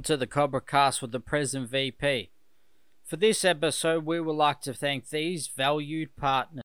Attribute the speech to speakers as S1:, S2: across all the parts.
S1: Welcome to the Cobra Cast with the present VP. For this episode, we would like to thank these valued partners.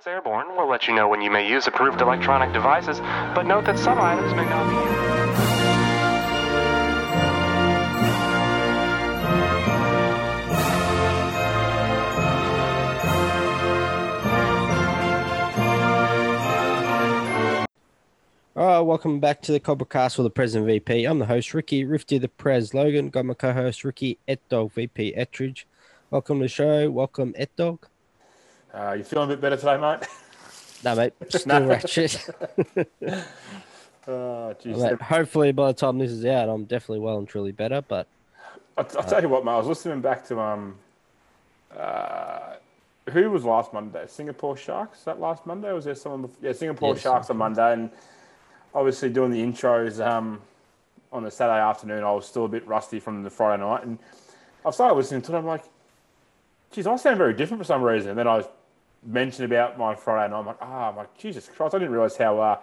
S2: Once airborne, we'll let you know when you may use approved electronic devices, but note that some items may not be used.
S3: All right, welcome back to the Cobra Cast with the President VP. I'm the host, Ricky Rifty, the Prez Logan. Got my co host, Ricky Etdog, VP Ettridge. Welcome to the show. Welcome, Etdog.
S4: Uh, you feeling a bit better today, mate?
S3: No, mate, still ratchet.
S4: Oh, geez.
S3: Mate, hopefully, by the time this is out, I'm definitely well and truly better. But
S4: I'll, I'll tell you what, mate. I was listening back to um, uh, who was last Monday? Singapore Sharks. That last Monday or was there someone? Before? Yeah, Singapore
S3: Yes.
S4: Sharks on Monday, and obviously doing the intros um, on the Saturday afternoon. I was still a bit rusty from the Friday night, and I started listening to it. I'm like, geez, I sound very different for some reason. And then I mentioned about my Friday night. I'm like, ah, I'm like, Jesus Christ, I didn't realize how uh,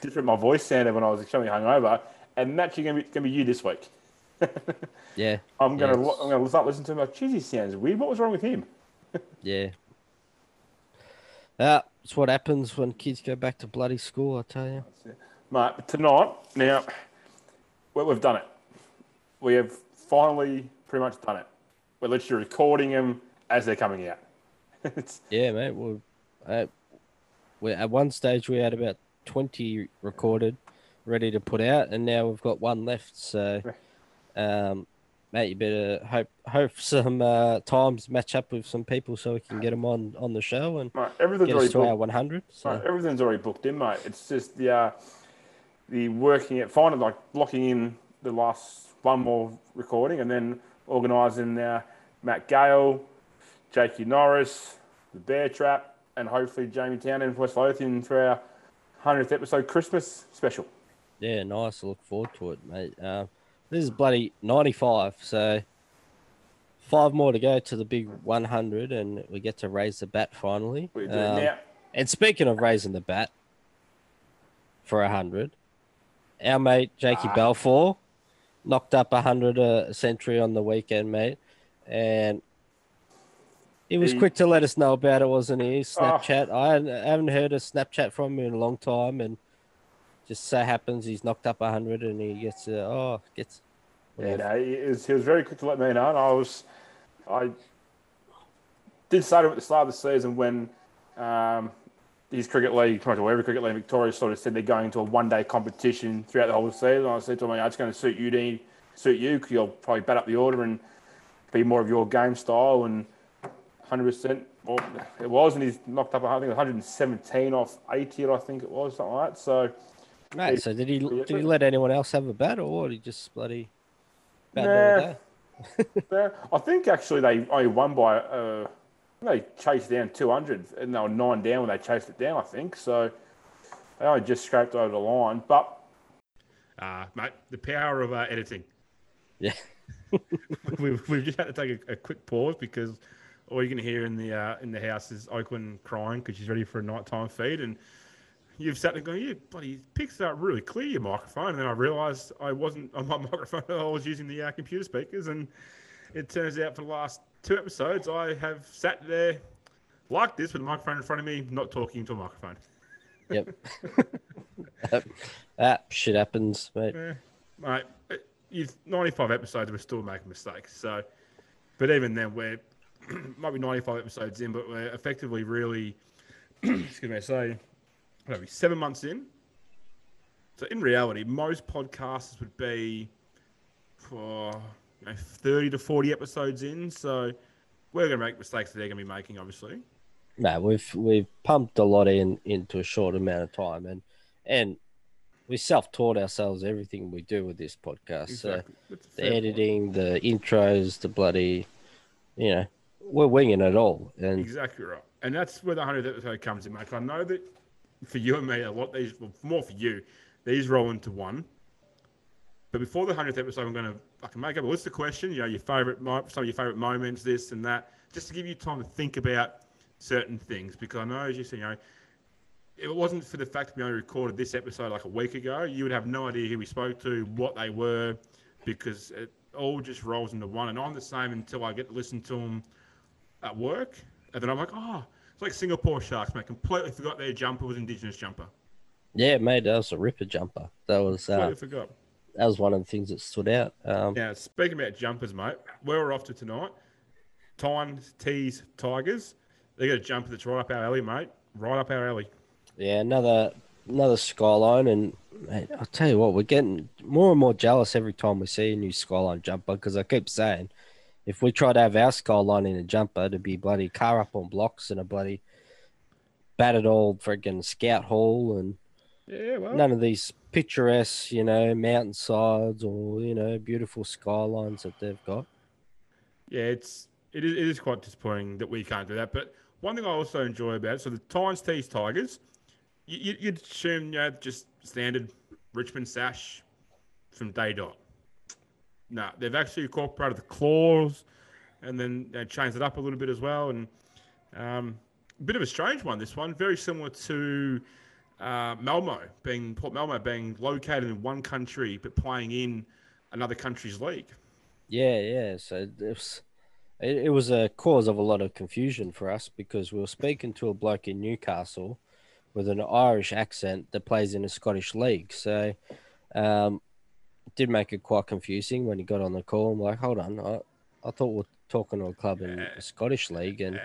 S4: different my voice sounded when I was extremely hungover. And that's going to be, gonna be you this week.
S3: yeah,
S4: I'm gonna. I'm gonna start listening to him. Like, geez, he sounds weird. What was wrong with him?
S3: yeah. Uh, it's what happens when kids go back to bloody school, I tell you.
S4: Mate, tonight now we- we've done it. We have finally pretty much done it. We're literally recording them as they're coming out. It's,
S3: Yeah, mate. Well, uh, we at one stage we had about twenty recorded, ready to put out, and now we've got one left. So, um, mate, you better hope hope some uh, times match up with some people so we can get them on on the show and
S4: mate, everything's
S3: get
S4: already
S3: us to our
S4: booked.
S3: one hundred.
S4: Mate,
S3: So,
S4: everything's already booked in, mate. It's just the uh, the working it, finding like blocking in the last one more recording, and then organising uh, Matt Gale, Jakey Norris, the Bear Trap, and hopefully Jamie Town and West Lothian for our hundredth episode Christmas special.
S3: yeah, nice. I look forward to it, mate. Um, this is bloody ninety five. So. Five more to go to the big 100, and we get to raise the bat finally.
S4: We do
S3: Um,
S4: now.
S3: And speaking of raising the bat for a hundred, our mate Jakey
S4: Ah.
S3: Balfour knocked up a hundred a century on the weekend, mate, and he was
S4: He-
S3: quick to let us know about it, wasn't he?
S4: Oh.
S3: Snapchat. I I haven't heard a Snapchat from him in a long time, and just so happens he's knocked up a hundred, and he gets uh, oh gets.
S4: Yeah, no, he was, he was very quick to let me know, and I was, I did say to him at the start of the season when um, his cricket league, pretty much every cricket league in Victoria, sort of said they're going to a one-day competition throughout the whole season. I said to him, "It's going to suit you, Dean, suit you, because you'll probably bat up the order and be more of your game style." And 100%, well, it was, and he's knocked up, I think, 117 off 80, I think it was, something like that. So.
S3: Mate, so did he did he let anyone else have a bat, or did he just bloody bat
S4: Nah. I think actually they only won by. Uh, they chased down 200 and they were nine down when they chased it down. I think so. They only just scraped over the line, but
S5: Uh, mate, the power of uh, editing.
S3: Yeah.
S5: we've, we've just had to take a, a quick pause because all you can hear in the uh, in the house is Oakland crying because she's ready for a nighttime feed, and you've sat there going, "You bloody picks up really clear your microphone." And then I realised I wasn't on my microphone; I was using the uh, computer speakers, and it turns out for the last two episodes I have sat there like this with a microphone in front of me, not talking into a microphone.
S3: Yep. that shit happens, mate.
S5: Eh, mate, you've 95 episodes, we're still making mistakes. So, but even then, we're might be 95 episodes in, but we're effectively really, excuse me, say, maybe seven months in. So in reality, most podcasters would be for you know, 30 to 40 episodes in. So we're going to make mistakes that they're going to be making, obviously.
S3: No, we've we've pumped a lot in into a short amount of time, and and we self-taught ourselves everything we do with this podcast.
S4: Exactly.
S3: So the
S4: fair point.
S3: editing, the intros, the bloody, you know, we're winging it all. And
S4: Exactly right. And that's where the 100th episode comes in. 'Cause I know that for you and me, a lot these, well, more for you, these roll into one. But before the 100th episode, I'm to I can make up a list of questions, you know, your favorite, some of your favorite moments, this and that, just to give you time to think about certain things. Because I know, as you said, you know, if it wasn't for the fact that we only recorded this episode like a week ago, you would have no idea who we spoke to, what they were, because it all just rolls into one. And I'm the same until I get to listen to them at work, and then I'm like, oh, it's like Singapore Sharks, mate. Completely forgot their jumper was Indigenous jumper.
S3: yeah, mate, that was a ripper jumper. That was uh,
S4: Completely forgot.
S3: that was one of the things that stood out. Um,
S4: Now, speaking about jumpers, mate, where we're off to tonight, Tynes, Tees, Tigers. They got a jumper that's right up our alley, mate. Right up our alley.
S3: Yeah, another another skyline, and mate, I'll tell you what, we're getting more and more jealous every time we see a new skyline jumper. Because I keep saying, if we try to have our skyline in a jumper, to be bloody car up on blocks and a bloody battered old friggin' scout hall, and
S4: Yeah, well,
S3: none of these picturesque, you know, mountainsides or you know, beautiful skylines that they've got.
S4: yeah, it's it is, it is quite disappointing that we can't do that. But one thing I also enjoy about it, so the Tynes, Tees, Tigers, you, you'd assume, you know, just standard Richmond sash from day dot. No, they've actually incorporated the claws and then they changed it up a little bit as well. And um, a bit of a strange one, this one. Very similar to uh, Malmo, being Port Malmo being located in one country but playing in another country's league.
S3: Yeah, yeah. So it was, it, it was a cause of a lot of confusion for us because we were speaking to a bloke in Newcastle with an Irish accent that plays in a Scottish league. So um, did make it quite confusing when he got on the call. I'm like, hold on, I, I thought we are talking to a club in a Scottish league, and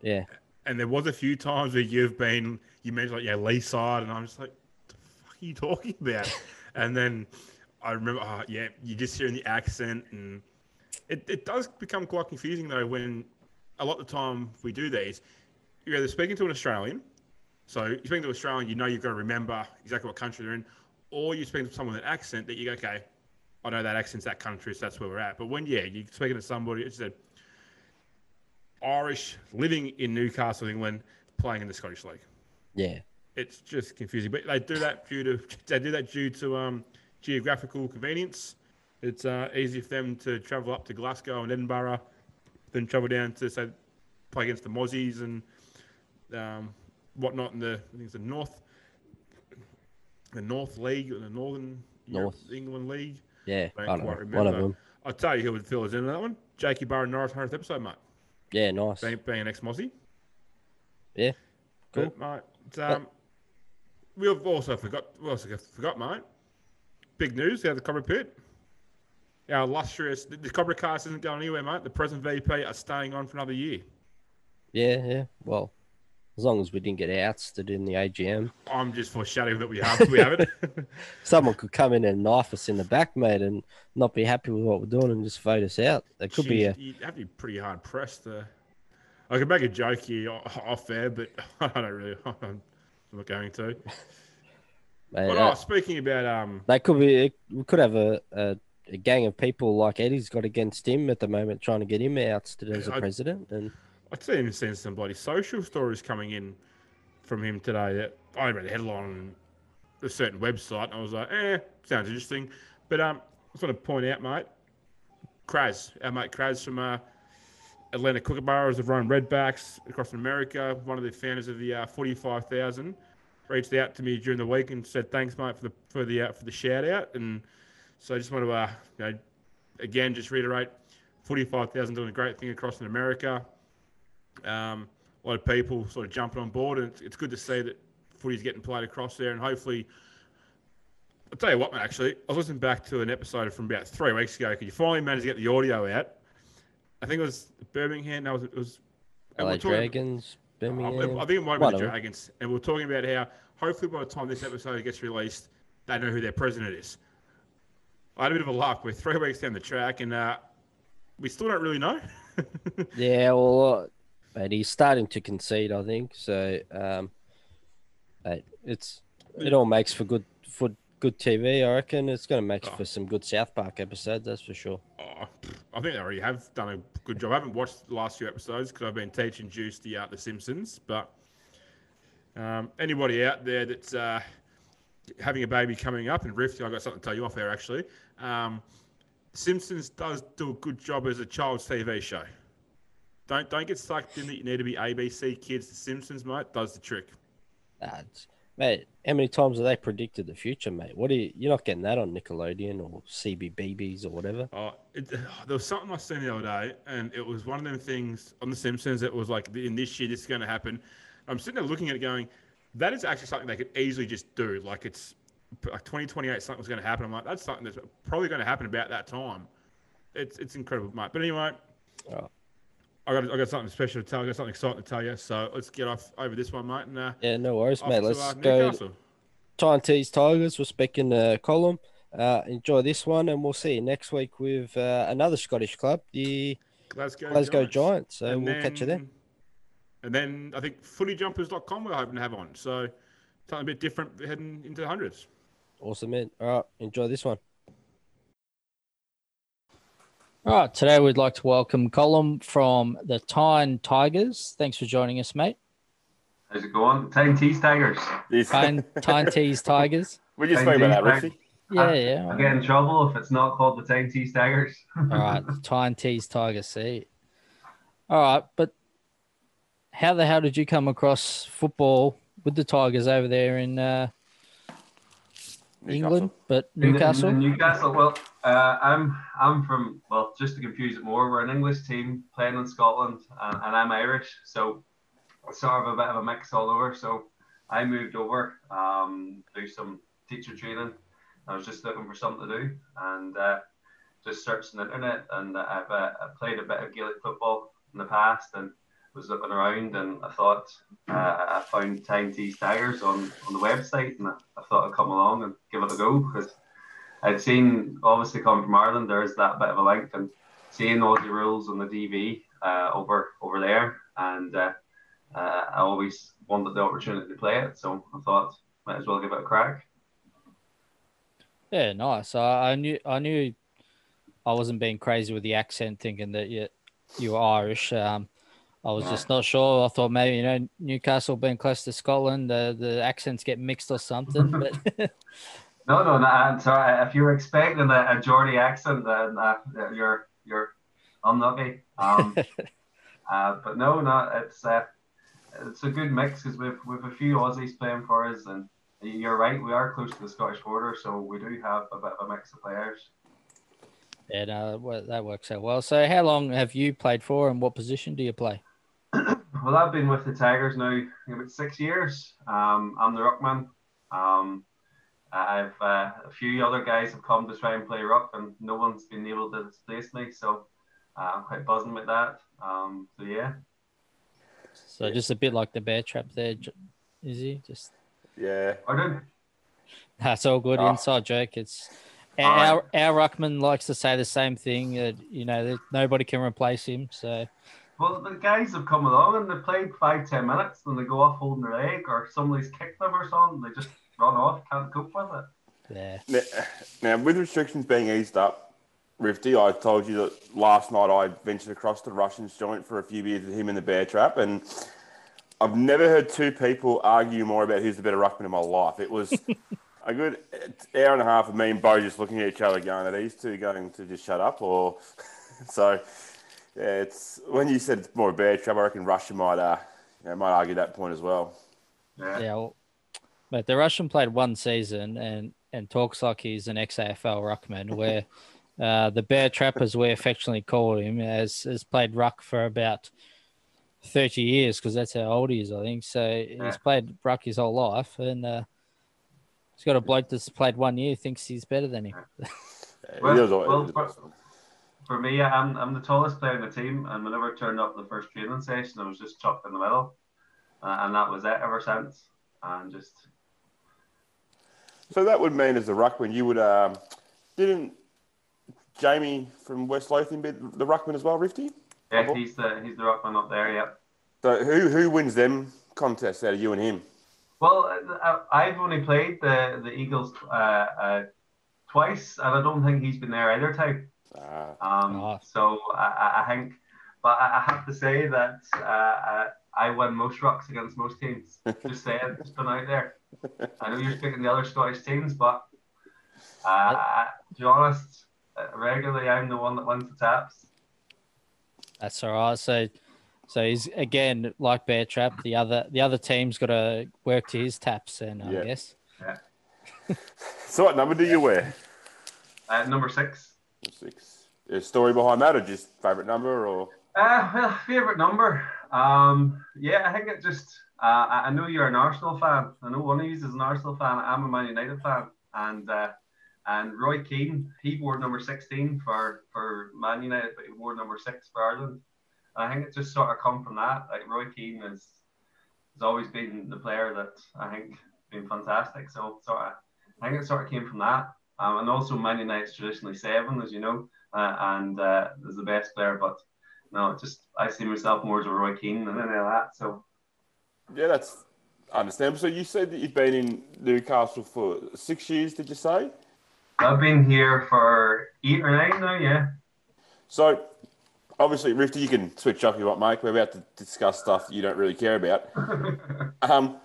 S3: yeah,
S4: And there was a few times where you've been, you mentioned like, yeah, Lee side, and I'm just like, the fuck are you talking about? and then I remember, oh, yeah, you're just hearing the accent, and it, it does become quite confusing though when a lot of the time we do these, you're either speaking to an Australian, so you're speaking to an Australian, you know you've got to remember exactly what country they're in, or you're speaking to someone with an accent that you go, okay, I know that accent's that country, so that's where we're at. But when, yeah, you're speaking to somebody, it's a Irish living in Newcastle, England, playing in the Scottish League.
S3: yeah,
S4: It's just confusing, but they do that due to they do that due to um, geographical convenience. It's uh, easy for them to travel up to Glasgow and Edinburgh, then travel down to say play against the Mozzies and um, whatnot in the I think it's the North, the North League or the Northern Europe-
S3: North.
S4: England League.
S3: yeah.
S4: I
S3: I
S4: don't
S3: don't
S4: quite
S3: know,
S4: remember.
S3: one of them.
S4: I'll tell you who would fill us in on that one. Jakey Barr Norris 100th episode, mate.
S3: Yeah, nice.
S4: Being, being an ex-Mozzie.
S3: Yeah, cool.
S4: But, mate, um, we've also forgot, we also forgot, mate. Big news out of the Cobra Pit. Our illustrious, the, the Cobra cast isn't going anywhere, mate. The present VP are staying on for another year.
S3: Yeah, yeah. Well, as long as we didn't get ousted in the AGM.
S4: I'm just foreshadowing that we have, we have it.
S3: someone could come in and knife us in the back, mate, and not be happy with what we're doing and just vote us out. There could be a
S4: You'd have to be pretty hard pressed to. I could make a joke here off air, but I don't really. I'm not going to.
S3: mate,
S4: But
S3: uh,
S4: oh, speaking about um,
S3: they could be. We could have a, a, a gang of people like Eddie's got against him at the moment, trying to get him ousted as a
S4: I-
S3: president. And
S4: I'd seen some bloody social stories coming in from him today. That I read a headline on a certain website, and I was like, "Eh, sounds interesting." But um, I just want to point out, mate, Kraz, our mate Kraz from uh, Atlanta Kookaburras of Rome Redbacks across America, one of the founders of the uh, Forty Five Thousand, reached out to me during the week and said, "Thanks, mate, for the for the uh, for the shout out." And so I just want to, uh, you know, again, just reiterate, Forty Five Thousand doing a great thing across in America. Um, a lot of people sort of jumping on board, and it's, it's good to see that footy's getting played across there. And hopefully, I'll tell you what, man. Actually, I was listening back to an episode from about three weeks ago because you finally managed to get the audio out. I think it was Birmingham. No, it was. It was and
S3: LA
S4: we're talking-
S3: Dragons,
S4: I,
S3: Birmingham.
S4: I think it might be the. Dragons, and we're talking about how hopefully by the time this episode gets released, they know who their president is. I had a bit of a luck. We're three weeks down the track, and uh, we still don't really know.
S3: Yeah, well, uh, But he's starting to concede, I think. So, um, it's it all makes for good for good TV. I reckon it's going to make for some good South Park episodes. That's for sure.
S5: Oh, I think they already have done a good job. I haven't watched the last few episodes because I've been teaching Juice the The Simpsons. But um, anybody out there that's uh, having a baby coming up, and Rifty, I've got something to tell you off there actually. Um, Simpsons does do a good job as a child's TV show. Don't don't get sucked in that you need to be ABC kids. The Simpsons, mate, does the trick.
S3: Nah, it's- mate, how many times have they predicted the future, mate? What are you? You're not getting that on Nickelodeon or CBeebies or whatever.
S5: Oh, it, there was something I seen the other day, and it was one of them things on The Simpsons that was like, in this year, this is going to happen. I'm sitting there looking at it going, that is actually something they could easily just do. Like, it's like 2028, something's going to happen. I'm like, that's something that's probably going to happen about that time. It's it's incredible, mate. But anyway,
S3: Oh.
S5: I got I got something special to tell. I got something exciting to tell you. So let's get off over this one, mate, and uh,
S3: Yeah, no worries, mate. Let's
S5: uh,
S3: go.
S5: Newcastle.
S3: Tyne Tigers. We're speaking the column. Uh, enjoy this one, and we'll see you next week with uh, another Scottish club, the
S5: Glasgow,
S3: Glasgow
S5: Giants.
S3: Giants. So
S5: And
S3: we'll catch you then.
S5: then- And then I think footyjumpers.com we're hoping to have on. So something a bit different heading into the hundreds.
S3: Awesome, man. All right, enjoy this one.
S1: All right, today we'd like to welcome Colin from the Tyne Tigers. Thanks for joining us, mate.
S6: How's it going? Tyne Tees Tigers.
S4: This-
S1: Tyne, Tyne Tees Tigers.
S4: we just
S6: Thank
S4: spoke about that, Richie.
S1: Yeah, yeah.
S6: I get in trouble if it's not called the Tyne Tees Tigers.
S1: All right, Tyne Tees Tigers. See. All right, but how the hell did you come across football with the Tigers over there in uh, England, but
S6: In- in-
S1: Newcastle?
S6: in Newcastle. Well, uh, I'm I'm from well, just to confuse it more, we're an English team playing in Scotland, and, and I'm Irish, so it's sort of a bit of a mix all over. So I moved over, um, do some teacher training. I was just looking for something to do, and uh, just searched the internet, and I've uh, I played a bit of Gaelic football in the past, and was looking around, and I thought uh, I found Tyne Tees Tigers on, on the website, and I, I thought I'd come along and give it a go because I'd seen, obviously coming from Ireland, there's that bit of a link, and seeing all the rules on the DV uh, over over there, and uh, uh, I always wanted the opportunity to play it, so I thought might as well give it a crack.
S1: Yeah, nice. I, I knew I knew I wasn't being crazy with the accent, thinking that you you were Irish. Um, I was just not sure. I thought maybe you know Newcastle being close to Scotland, the the accents get mixed or something. But
S6: No, no, no. I'm sorry. If you're expecting a, a Geordie accent, then uh, you're you're unlucky. Um, uh, but no, no. It's uh, it's a good mix because we've we've a few Aussies playing for us, and you're right. We are close to the Scottish border, so we do have a bit of a mix of players.
S1: yeah, no, that works out well. So, how long have you played for, and what position do you play?
S6: Well, I've been with the Tigers now about six years. Um, I'm the ruckman. Um, I've uh, a few other guys have come to try and play ruck, and no one's been able to displace me. So uh, I'm quite buzzing with that. Um, so yeah,
S1: So, just a bit like the bear trap there, is J- he? Just
S4: Yeah.
S6: pardon.
S1: that's all good.
S4: Oh.
S1: Inside joke. It's
S6: All
S1: our our ruckman likes to say the same thing. That you know that nobody can replace him. So.
S6: Well, the guys have come along and they played five ten minutes, and they go off holding their leg, or somebody's kicked them or something. They just run off, can't cope with it.
S1: Yeah.
S4: Now, now, with restrictions being eased up, Rifty, I told you that last night I ventured across the Russians joint for a few beers with him in the bear trap, and I've never heard two people argue more about who's the better ruckman in my life. It was a good hour and a half of me and Bo just looking at each other, going, "Are these two going to just shut up?" Or so. Yeah, it's when you said it's more a bear trap. I reckon Russia might, uh, you know, might argue that point as well.
S6: Yeah.
S1: Yeah, well, but the Russian played one season and and talks like he's an ex-AFL ruckman, where uh, the Bear Trap, as we affectionately call him, has has played ruck for about thirty years because that's how old he is, I think. So he's played ruck his whole life, and uh, he's got a bloke that's played one year thinks he's better than him.
S4: Yeah,
S6: Well-
S4: he was always-
S6: well,
S4: he was
S6: for- me, I'm I'm the tallest player in the team, and whenever I turned up the first training session, I was just chucked in the middle, uh, and that was it ever since. And just
S4: So that would mean as a ruckman, you would um, didn't Jamie from West Lothian be the ruckman as well, Rifty?
S6: yeah, he's the he's the ruckman up there. Yep.
S4: So who who wins them contests out of you and him?
S6: Well, uh, I've only played the the Eagles uh, uh, twice, and I don't think he's been there either time.
S4: Uh,
S6: Um,
S1: Oh.
S6: So I, I- I think, but I I have to say that uh, I, I win most rucks against most teams. Just saying, just been out there. I know you're picking the other Scottish teams, but uh, I- to be honest, uh, regularly I'm the one that wins the taps.
S1: That's all right. So, so he's again like Bear Trap. The other the other team's got to work to his taps, and I
S4: Yeah.
S1: guess.
S4: so what number do you wear?
S6: Uh, number six.
S4: Six. A story behind that, or just favourite number, or
S6: Uh, well, favorite number. Um, yeah, I think it just. Uh, I know you're an Arsenal fan. I know one of you is an Arsenal fan. I'm a Man United fan, and uh, and Roy Keane he wore number 16 for for Man United, but he wore number six for Ireland. And I think it just sort of come from that. Like Roy Keane has has always been the player that I think been fantastic. So sort of, I think it sort of came from that. Um, and also Man United's traditionally seven, as you know, uh, and uh, is the best player, but no, just I see myself more as a Roy Keane than any of that. So
S4: yeah, that's understandable. So you said that you've been in Newcastle for six years. Did you say?
S6: I've been here for eight or nine now. Yeah.
S4: So obviously, Rifty, you can switch up if you want, Mike. We're about to discuss stuff you don't really care about. Um,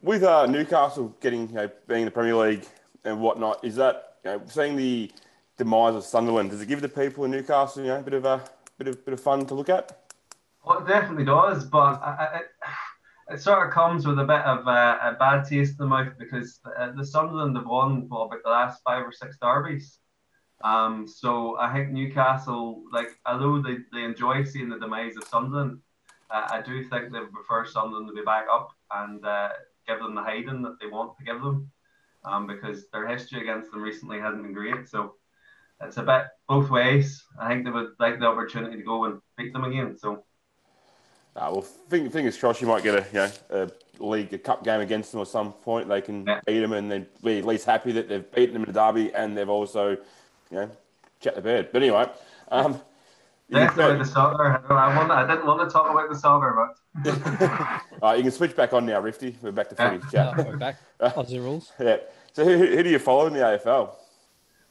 S4: with uh, Newcastle getting, you know, being in the Premier League and whatnot, is that you know, seeing the demise of Sunderland? Does it give the people in Newcastle, you know, a bit of a bit of bit of fun to look at?
S6: Well, it definitely does, but I, I, it, sort of comes with a bit of uh, a bad taste in the mouth because the, the Sunderland have won well, about the last five or six derbies. Um, so I think Newcastle, like, although they, they enjoy seeing the demise of Sunderland, uh, I do think they prefer Sunderland to be back up and uh, give them the hiding that they want to give them, um, because their history against them recently hasn't been great. So it's a bit both ways. I think they would like the opportunity to go and beat them again. So.
S4: Uh, well, fing- fingers crossed you might get a you know a league a cup game against them at some point. They can
S6: Yeah.
S4: beat them and then be at least happy that they've beaten them in the derby and they've also you know chat the bed. But anyway, um, you
S6: That's the soccer. I, don't- I, want, I didn't want to talk about the soccer, but
S4: uh, you can switch back on now, Rifty. We're back to footy chat.
S1: we're back. Aussie rules.
S4: Yeah. So who, who do you follow in the AFL?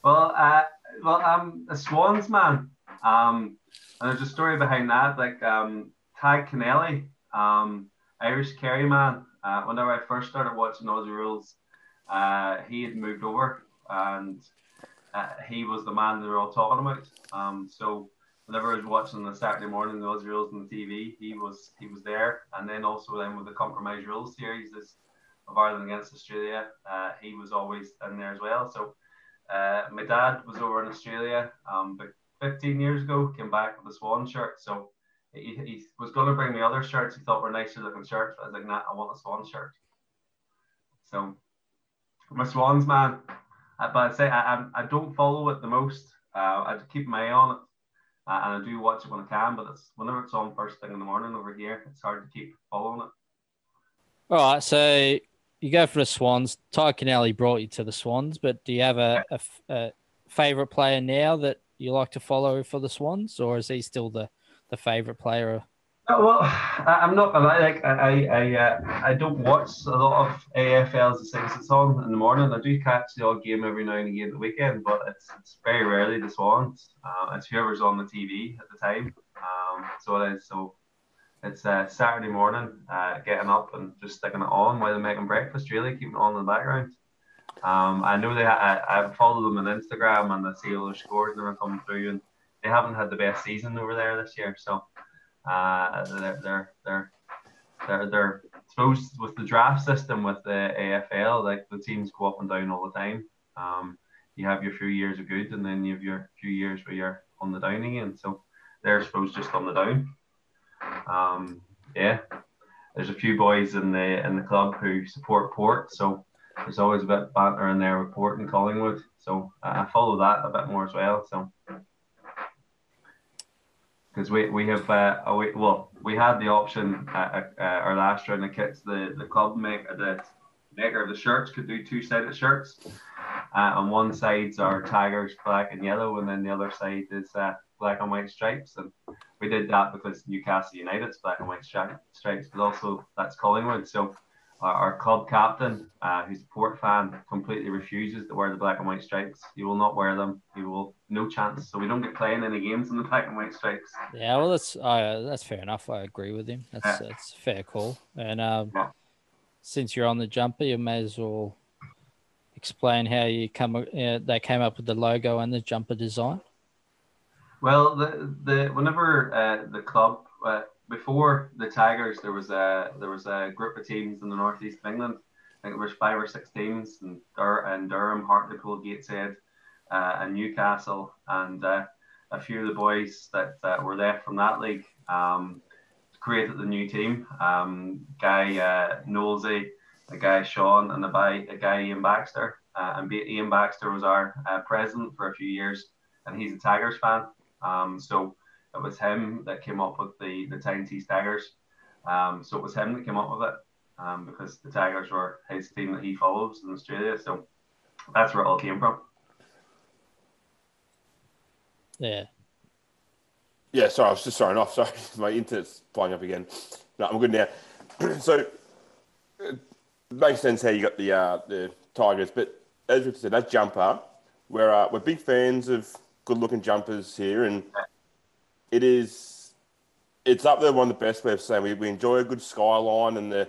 S6: well, uh, well, I'm a Swans man. Um, and there's a story behind that. Like um, Tadhg Kennelly, um, Irish Kerry man. Uh, whenever I first started watching Aussie Rules, uh, he had moved over and uh, he was the man they were all talking about. Um, so whenever I was watching the Saturday morning Aussie Rules on the TV, he was he was there. And then also then with the Compromise Rules series of Ireland against Australia, uh, he was always in there as well. So uh, my dad was over in Australia, um, but 15 years ago, came back with a Swan shirt. So he, he was going to bring me other shirts he thought were nicer looking shirts. I was like, nah, I want a Swan shirt. So a Swans man. But I'd say I, I, I don't follow it the most. Uh, I keep my eye on it. Uh, and I do watch it when I can, but it's whenever it's on first thing in the morning over here, it's hard to keep following it.
S1: All right, so you go for the Swans. Tadhg Kennelly brought you to the Swans, but do you have a a favorite player now that you like to follow for the Swans, or is he still the, the favorite player?
S6: Uh, Well, I'm not gonna lie. Like I, I, uh, I don't watch a lot of AFLs as things it's on in the morning. I do catch the odd game every now and again at the weekend, but it's, it's very rarely the Swans. Uh, it's whoever's on the TV at the time. Um, so it is. So it's uh, Saturday morning, uh, getting up and just sticking it on while they're making breakfast. Really keeping it on in the background. Um, I know they. I, I follow them on Instagram and I see all their scores and they're coming through, and they haven't had the best season over there this year. So. Uh, they're, they're, they're, they're, they're, I suppose with the draft system with the AFL, like the teams go up and down all the time. Um, you have your few years of good, and then you have your few years where you're on the down again. So they're supposed just on the down. Um, yeah, there's a few boys in the in the club who support Port, so there's always a bit banter in there with Port and Collingwood. So I follow that a bit more as well. So because we, we have uh, we, well we had the option uh, uh, our last round of kits the the club make the maker of the shirts could do two sided shirts uh, on one side's are tigers black and yellow and then the other side is uh, black and white stripes and we did that because Newcastle United's black and white stri- stripes, but also that's Collingwood. So our, our club captain, uh, who's a Port fan, completely refuses to wear the black and white stripes. He will not wear them. He will no chance. So we don't get playing any games in the black and white stripes.
S1: Yeah, well, that's uh, that's fair enough. I agree with him. That's that's a fair call. And um,
S6: Yeah.
S1: since you're on the jumper, you may as well explain how you come. Uh, they came up with the logo and the jumper design.
S6: Well, the the whenever uh, the club uh, before the Tigers, there was a there was a group of teams in the northeast of England. I think there was five or six teams, and Dur- and Durham, Hartlepool, Gateshead, uh, and Newcastle, and uh, a few of the boys that uh, were left from that league um, created the new team. Um, guy uh, a guy Sean, and a guy, a guy Ian Baxter. Uh, and Ian Baxter was our uh, president for a few years, and he's a Tigers fan. Um, so it was him that came up with the the Tyne Tees Tigers. Um, so it was him that came up with it um, because the Tigers were his team that he follows in Australia. So that's where it all came from.
S1: Yeah,
S4: Yeah, sorry, I was just signing off. Sorry, my internet's flying up again. No, I'm good now. so it makes sense how you got the uh, the Tigers, but as Richard said, that jumper, we're uh, we're big fans of good-looking jumpers here, and it is it's up there one of the best we've seen. We, we enjoy a good skyline, and the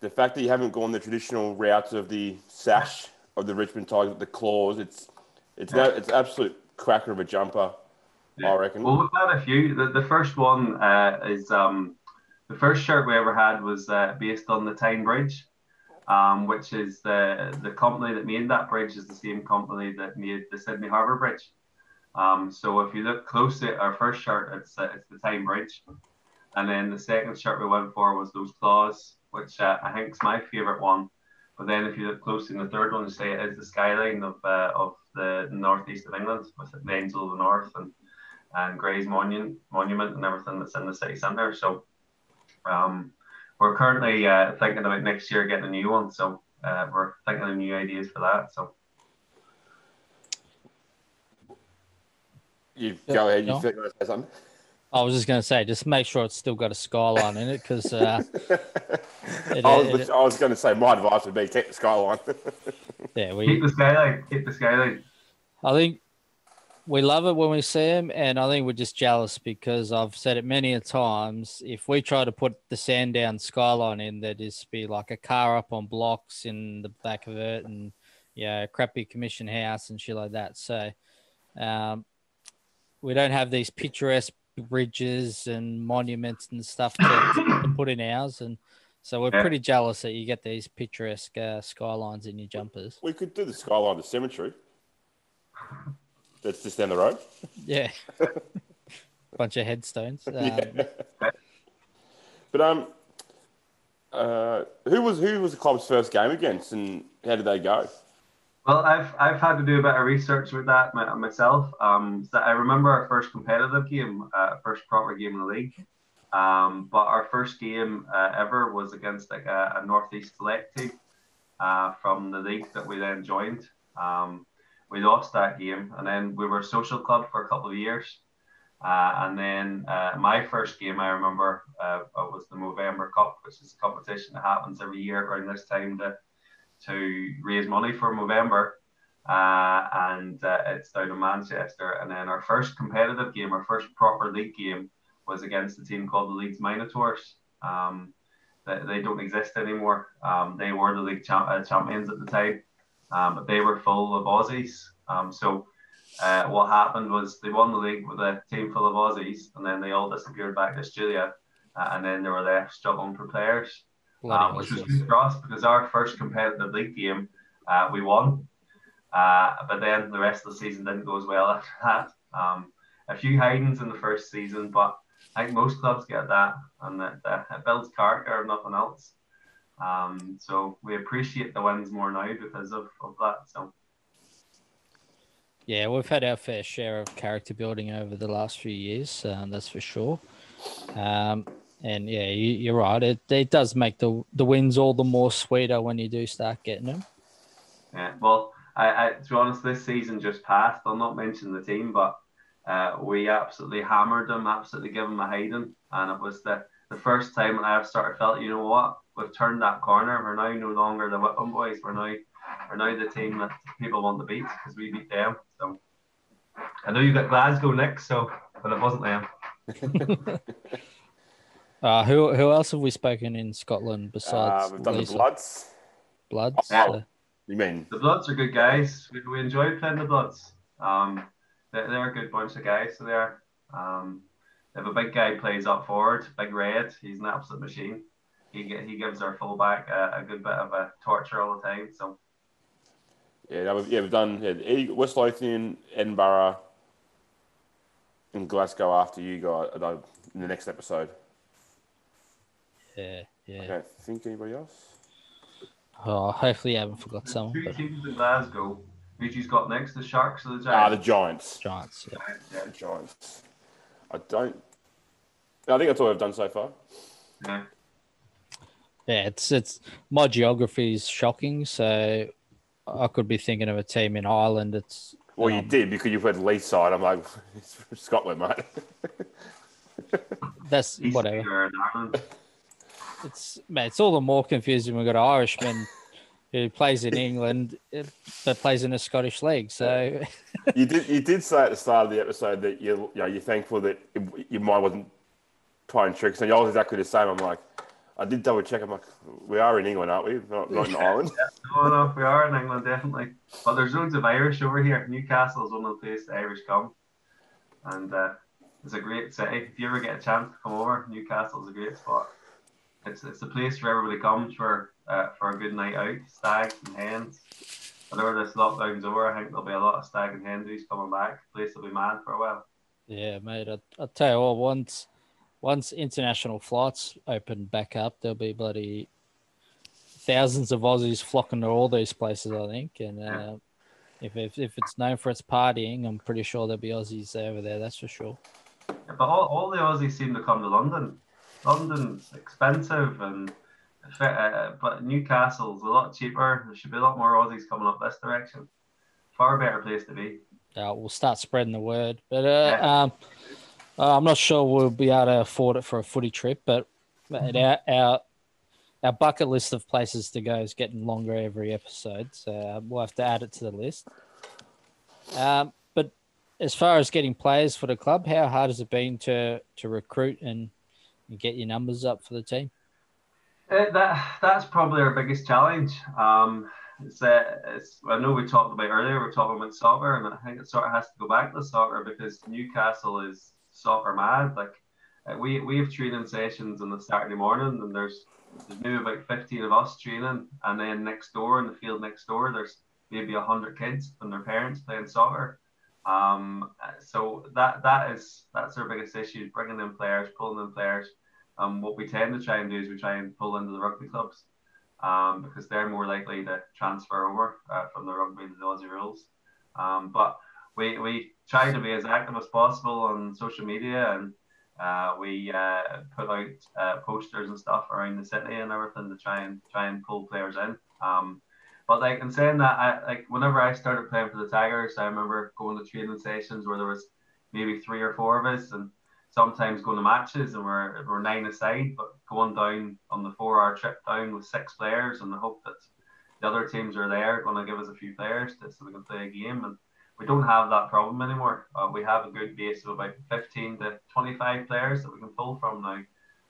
S4: the fact that you haven't gone the traditional route of the sash of the Richmond Tigers, with the claws. It's it's no, it's absolute cracker of a jumper. I reckon.
S6: Well, we've had a few. The, the first one uh, is um, the first shirt we ever had was uh, based on the Tyne Bridge, um, which is the the company that made that bridge is the same company that made the Sydney Harbour Bridge. Um, so if you look closely at our first shirt, it's uh, it's the Tyne Bridge, and then the second shirt we went for was those claws, which uh, I think is my favourite one. But then if you look closely in the third one, you say it is the skyline of uh, of the northeast of England with the Angel of the North and and Grey's Monument, Monument and everything that's in the city centre. So um, we're currently uh, thinking about next year getting a new one. So uh, we're thinking of new ideas for that. So
S4: You go ahead. You
S1: no.
S4: think you want to say something?
S1: I was just going to say, just make sure it's still got a skyline in it because uh, it,
S4: I
S1: it-
S4: was, I was going to say my advice would be keep the skyline.
S1: yeah, we
S6: keep the skyline, keep the skyline.
S1: I think we love it when we see them, and I think we're just jealous because I've said it many a times. If we try to put the Sandown skyline in, there'd just be like a car up on blocks in the back of it, and yeah, a crappy commission house and shit like that. So, um, we don't have these picturesque bridges and monuments and stuff to, to put in ours, and so we're
S6: Yeah.
S1: pretty jealous that you get these picturesque uh, skylines in your jumpers.
S4: we could do the skyline to cemetery. That's just down the road.
S1: Yeah. Bunch of headstones. Um,
S4: Yeah. But um, uh, who was who was the club's first game against, and how did they go?
S6: Well, I've I've had to do a bit of research with that my, myself. Um, so I remember our first competitive game, uh, first proper game in the league. Um, but our first game uh, ever was against like a, a northeast select team uh, from the league that we then joined. Um, we lost that game, and then we were a social club for a couple of years. Uh, and then uh, my first game, I remember, uh, was the Movember Cup, which is a competition that happens every year around this time to to raise money for Movember. Uh, and uh, it's down in Manchester. And then our first competitive game, our first proper league game, was against a team called the Leeds Minotaurs. Um, they, they don't exist anymore. Um, they were the league champ- uh, champions at the time, um, but they were full of Aussies. Um, so uh, what happened was they won the league with a team full of Aussies, and then they all disappeared back to Australia, uh, and then they were left struggling for players um, which was good for us because our first competitive league game, uh, we won. Uh, but then the rest of the season didn't go as well after that. Um, a few hidings in the first season, but I think most clubs get that, and that, uh, it builds character if nothing else. Um, so we appreciate the wins more now because of, of that. So
S1: Yeah, we've had our fair share of character building over the last few years. Um, that's for sure. Um, and yeah, you, you're right. It it does make the the wins all the more sweeter when you do start getting them.
S6: Yeah, well, I, I to be honest, this season just passed. I'll not mention the team, but uh, we absolutely hammered them, absolutely gave them a hiding, and it was the the first time when I've started felt, you know what, we've turned that corner. We're now no longer the Whitlam boys. We're now we're now the team that people want to beat because we beat them. So I know you got Glasgow next, so but it wasn't them.
S1: Uh, who who else have we spoken in Scotland besides
S4: Uh, we've done
S1: Lisa?
S4: the Bloods.
S1: Bloods?
S6: Yeah.
S1: Uh,
S4: You mean
S6: The Bloods are good guys. We, we enjoy playing the Bloods. Um, they're, they're a good bunch of guys. So they're um, they have a big guy plays up forward, Big Red. He's an absolute machine. He he gives our fullback a, a good bit of a torture all the time. So
S4: yeah, no, we've, yeah, we've done yeah, Ed- West Lothian, Edinburgh, and Glasgow after you guys uh, in the next episode.
S1: Yeah, yeah.
S4: I don't think anybody else.
S1: Oh, hopefully, I haven't forgot
S6: There's
S1: someone.
S6: two
S1: But
S6: teams in Glasgow. Who's you got next? The Sharks or the Giants?
S4: Ah, the
S6: Giants?
S4: Giants.
S1: Giants. Yeah.
S6: yeah,
S4: The Giants. I don't. I think that's all I've done so far.
S6: yeah.
S1: Yeah, it's it's my geography is shocking. So I could be thinking of a team in Ireland. It's
S4: Well, you
S1: um,
S4: did because you've had Leeds side. I'm like, it's from Scotland, mate.
S1: That's
S6: East
S1: whatever.
S6: League or in Ireland.
S1: It's man, it's all the more confusing. We've got an Irishman who plays in England, but plays in a Scottish league. So
S4: you did. You did say at the start of the episode that you, you know, you're thankful that it- your mind wasn't playing tricks, and I was exactly the same. I'm like, I did double check. I'm like, we are in England, aren't we? Not, not in Ireland.
S6: No, no, we are in England, definitely. But there's loads of Irish over here. Newcastle is one of the places the Irish come. And uh, it's a great city. If you ever get a chance to come over, Newcastle is a great spot. It's it's a place where everybody comes for uh, for a good night out, stags and hens. Whenever this lockdown's over, I think there'll be a lot of stag and hen dudes coming back. The place will be mad for a while.
S1: yeah, mate, I, I'll tell you what. Once once international flights open back up, there'll be bloody thousands of Aussies flocking to all these places. I think, and uh, if, if if it's known for its partying, I'm pretty sure there'll be Aussies over there. That's for sure.
S6: Yeah, but all, all the Aussies seem to come to London. London's expensive, and uh, but Newcastle's a lot cheaper. There should be a lot more Aussies coming up this direction. Far better place to be.
S1: Yeah, we'll start spreading the word. But uh, um, uh, I'm not sure we'll be able to afford it for a footy trip. But mate, our, our our bucket list of places to go is getting longer every episode, so uh, we'll have to add it to the list. Um, but as far as getting players for the club, how hard has it been to to recruit and get your numbers up for the team?
S6: Uh, that that's probably our biggest challenge. Um, it's, uh, it's I know we talked about earlier. We're talking about soccer, and I think it sort of has to go back to soccer because Newcastle is soccer mad. Like uh, we we have training sessions on the Saturday morning, and there's there's maybe about fifteen of us training, and then next door in the field next door, there's maybe hundred kids and their parents playing soccer. Um, so that that is that's our biggest issue: bringing in players, pulling in players. Um, what we tend to try and do is we try and pull into the rugby clubs um, because they're more likely to transfer over uh, from the rugby to the Aussie rules. Um, but we, we try to be as active as possible on social media and uh, we uh, put out uh, posters and stuff around the city and everything to try and try and pull players in. Um, but like in saying that, I like whenever I started playing for the Tigers, I remember going to training sessions where there was maybe three or four of us and sometimes going to matches and we're, we're nine aside, but going down on the four hour trip down with six players and the hope that the other teams are there going to give us a few players to, so we can play a game. And we don't have that problem anymore. Uh, we have a good base of about 15 to 25 players that we can pull from now.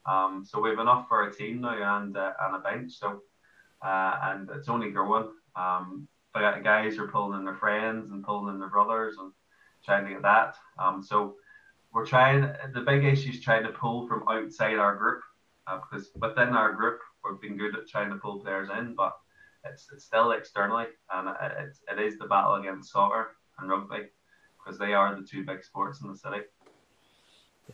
S6: Um, so we have enough for a team now and, uh, and a bench. So uh, and it's only growing. Um, but guys are pulling in their friends and pulling in their brothers and trying to get that. Um, so we're trying the big issue is trying to pull from outside our group uh, because within our group we've been good at trying to pull players in but it's, it's still externally and it, it's, the battle against soccer and rugby because they are the two big sports in the city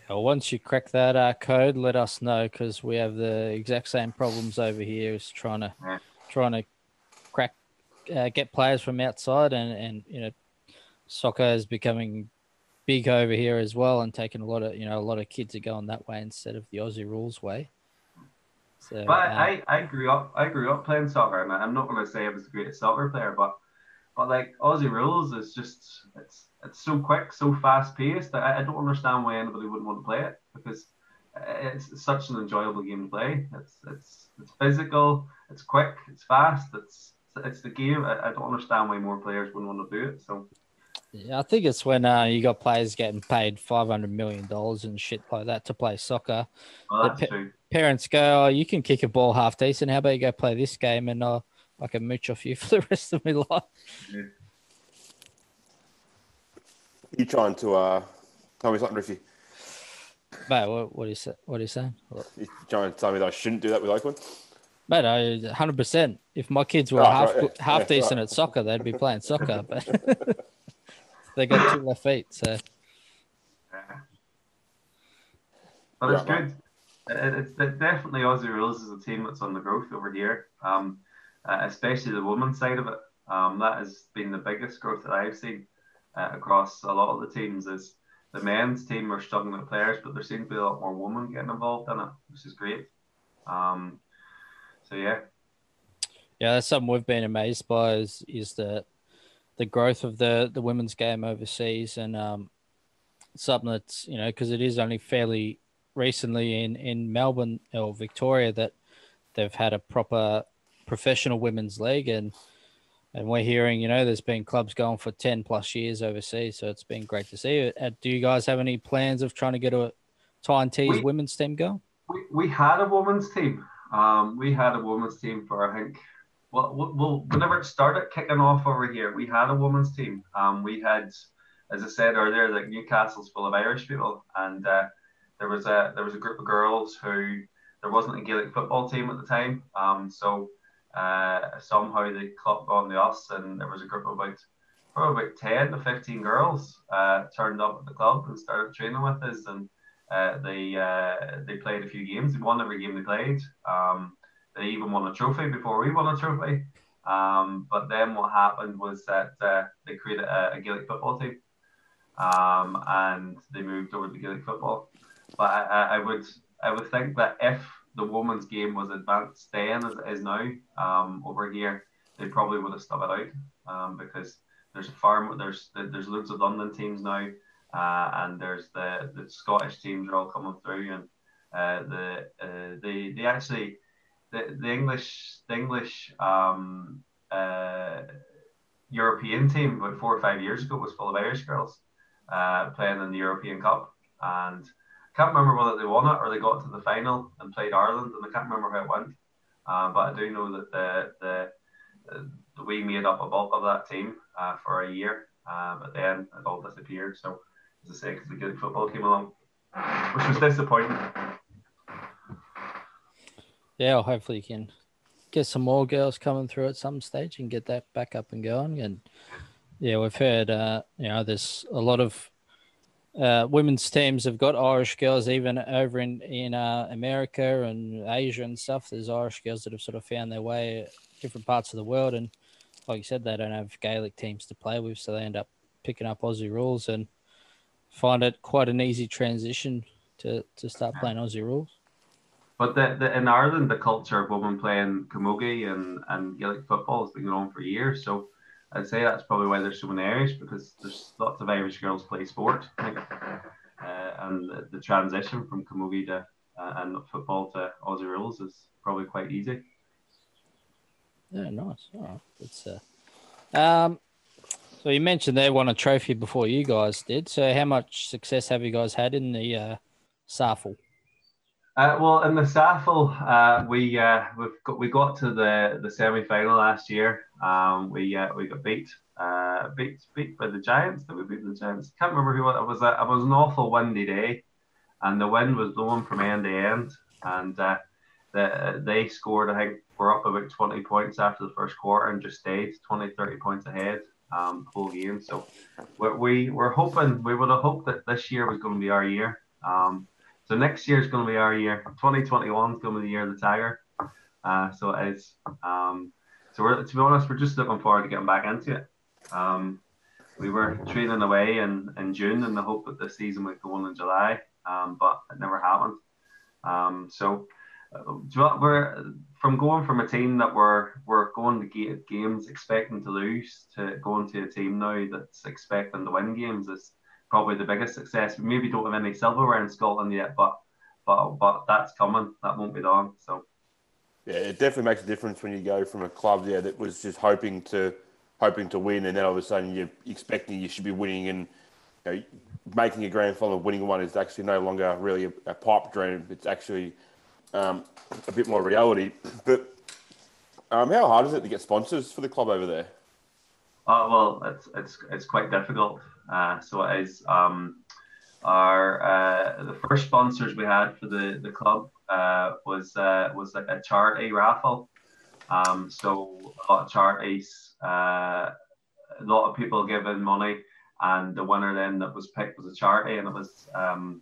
S1: Yeah, once you crack that uh, code, let us know because we have the exact same problems over here. Is trying to
S6: Yeah.
S1: trying to crack uh, get players from outside, and and you know, soccer is becoming big over here as well, and taking a lot of you know a lot of kids are going that way instead of the Aussie rules way. So
S6: But
S1: uh,
S6: I, I grew up I grew up playing soccer and I'm not going to say I was the greatest soccer player but but like Aussie rules is just it's it's so quick, so fast paced. I, I don't understand why anybody wouldn't want to play it because it's, it's such an enjoyable game to play. It's it's it's physical, it's quick, it's fast, it's it's the game. I, I don't understand why more players wouldn't want to do it. So
S1: Yeah, I think it's when uh, you got players getting paid five hundred million dollars and shit like that to play soccer.
S6: well, that's
S1: pe-
S6: true.
S1: Parents go, "Oh, you can kick a ball half decent. How about you go play this game and uh, I can mooch off you for the rest of my life."
S4: You trying to uh, tell me something, Riffy?
S1: Mate, what, what is it? What are you saying?
S4: You trying to tell me that I shouldn't do that with Oakland?
S1: Mate, I hundred percent. If my kids were
S4: Right,
S1: half
S4: right, yeah,
S1: half
S4: yeah,
S1: decent
S4: right.
S1: at soccer, they'd be playing soccer. But they got two left feet, so
S6: Yeah. But it's good. It, it's it definitely Aussie Rules is a team that's on the growth over here, um, uh, especially the women's side of it. Um, that has been the biggest growth that I've seen uh, across a lot of the teams. Is the men's team are struggling with players, but there seems to be a lot more women getting involved in it, which is great. Um, so yeah,
S1: yeah, that's something we've been amazed by is is the the growth of the the women's game overseas and um something that's you know because it is only fairly recently in in Melbourne or Victoria that they've had a proper professional women's league. And and we're hearing you know there's been clubs going for 10 plus years overseas. So it's been great to see Uh, do you guys have any plans of trying to get a Tyne Tees
S6: We-
S1: women's team going?
S6: We, we had a women's team. Um, we had a women's team for I think well, well, whenever it started kicking off over here, we had a women's team. Um, we had, as I said earlier, like Newcastle's full of Irish people, and uh, there was a there was a group of girls who there wasn't a Gaelic football team at the time. Um, so uh, somehow they clocked on to us, and there was a group of about probably about ten to fifteen girls uh, turned up at the club and started training with us, and uh, they uh, they played a few games. They won every game they played. Um, they even won a trophy before we won a trophy. Um, but then what happened was that uh, they created a, a Gaelic football team, um, and they moved over to Gaelic football. But I, I, would I would think that if the women's game was advanced then as it is now um, over here, they probably would have stuck it out um, because there's a farm there's there's loads of London teams now, uh, and there's the the Scottish teams are all coming through, and uh, the uh, they they actually the, the English the English um, uh, European team about four or five years ago was full of Irish girls uh, playing in the European Cup, and I can't remember whether they won it or they got to the final and played Ireland, and I can't remember how it went. Uh, but I do know that the the the we made up a bulk of that team uh, for a year, but then it all disappeared. So, as I say, because the good football came along, which was disappointing.
S1: Yeah well, hopefully you can get some more girls coming through at some stage and get that back up and going and yeah we've heard uh you know there's a lot of uh, women's teams have got Irish girls even over in in uh, America and Asia and stuff. There's Irish girls that have sort of found their way different parts of the world, and like you said, they don't have Gaelic teams to play with, so they end up picking up Aussie rules and find it quite an easy transition to to start playing Aussie rules.
S6: But the, the, in Ireland, the culture of women playing camogie and, and Gaelic football has been going on for years. So I'd say that's probably why there's so many Irish because there's lots of Irish girls play sport. Uh, and the, the transition from camogie to uh, and football to Aussie rules is probably quite easy.
S1: Yeah, nice. All right. It's uh, um, so you mentioned they won a trophy before you guys did. So how much success have you guys had in the uh, SAFL?
S6: Uh, well, in the SAFL, uh, we uh, we've got, we got to the, the semi final last year. Um, we uh, we got beat uh, beat beat by the Giants. Did we beat the Giants? Can't remember who it was. A, it was an awful windy day, and the wind was blowing from end to end. And uh, the, they scored. I think we're up about twenty points after the first quarter and just stayed 20, 30 points ahead um, the whole game. So we, we we're hoping we would have hoped that this year was going to be our year. Um, so next year is going to be our year. 2021 is going to be the year of the Tiger. Uh, so it is. Um, so we're, to be honest, we're just looking forward to getting back into it. Um, we were training away in, in June in the hope that the season would go on in July, um, but it never happened. Um, so uh, we're from going from a team that were we're going to ga- games expecting to lose to going to a team now that's expecting to win games is probably the biggest success. We maybe don't have any silverware in Scotland yet, but but but that's coming. That won't be long. So
S4: Yeah, it definitely makes a difference when you go from a club yeah that was just hoping to hoping to win, and then all of a sudden you're expecting you should be winning, and you know, making a grand final, winning one is actually no longer really a, a pipe dream. It's actually um, a bit more reality. But um, how hard is it to get sponsors for the club over there?
S6: Uh, well, it's it's it's quite difficult. Uh, so it is. Um, our uh, the first sponsors we had for the the club uh, was uh, was like a charity raffle. Um, so a lot of charities, uh, a lot of people giving money, and the winner then that was picked was a charity, and it was um,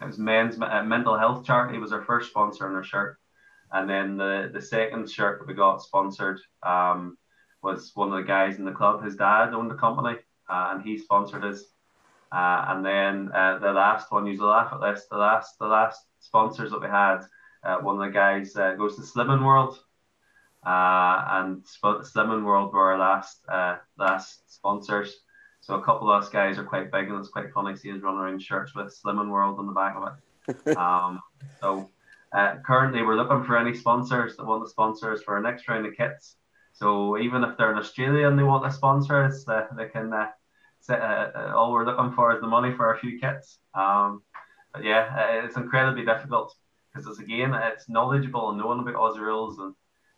S6: it was men's mental health charity was our first sponsor on our shirt, and then the the second shirt that we got sponsored. Um, was one of the guys in the club. His dad owned the company, uh, and he sponsored us. Uh, and then uh, the last one, you laugh at this. The last, the last sponsors that we had, uh, one of the guys uh, goes to Slimming World, uh, and Sp- Slimming World were our last, uh, last sponsors. So a couple of us guys are quite big, and it's quite funny to see us running around shirts with Slimming World on the back of it. um, so uh, currently, we're looking for any sponsors that want to sponsor us for our next round of kits. So even if they're in Australia and they want to sponsor us, uh, they can. Uh, uh, uh, all we're looking for is the money for a few kits. Um, but yeah, uh, it's incredibly difficult because it's again it's knowledgeable and knowing about Aussie rules and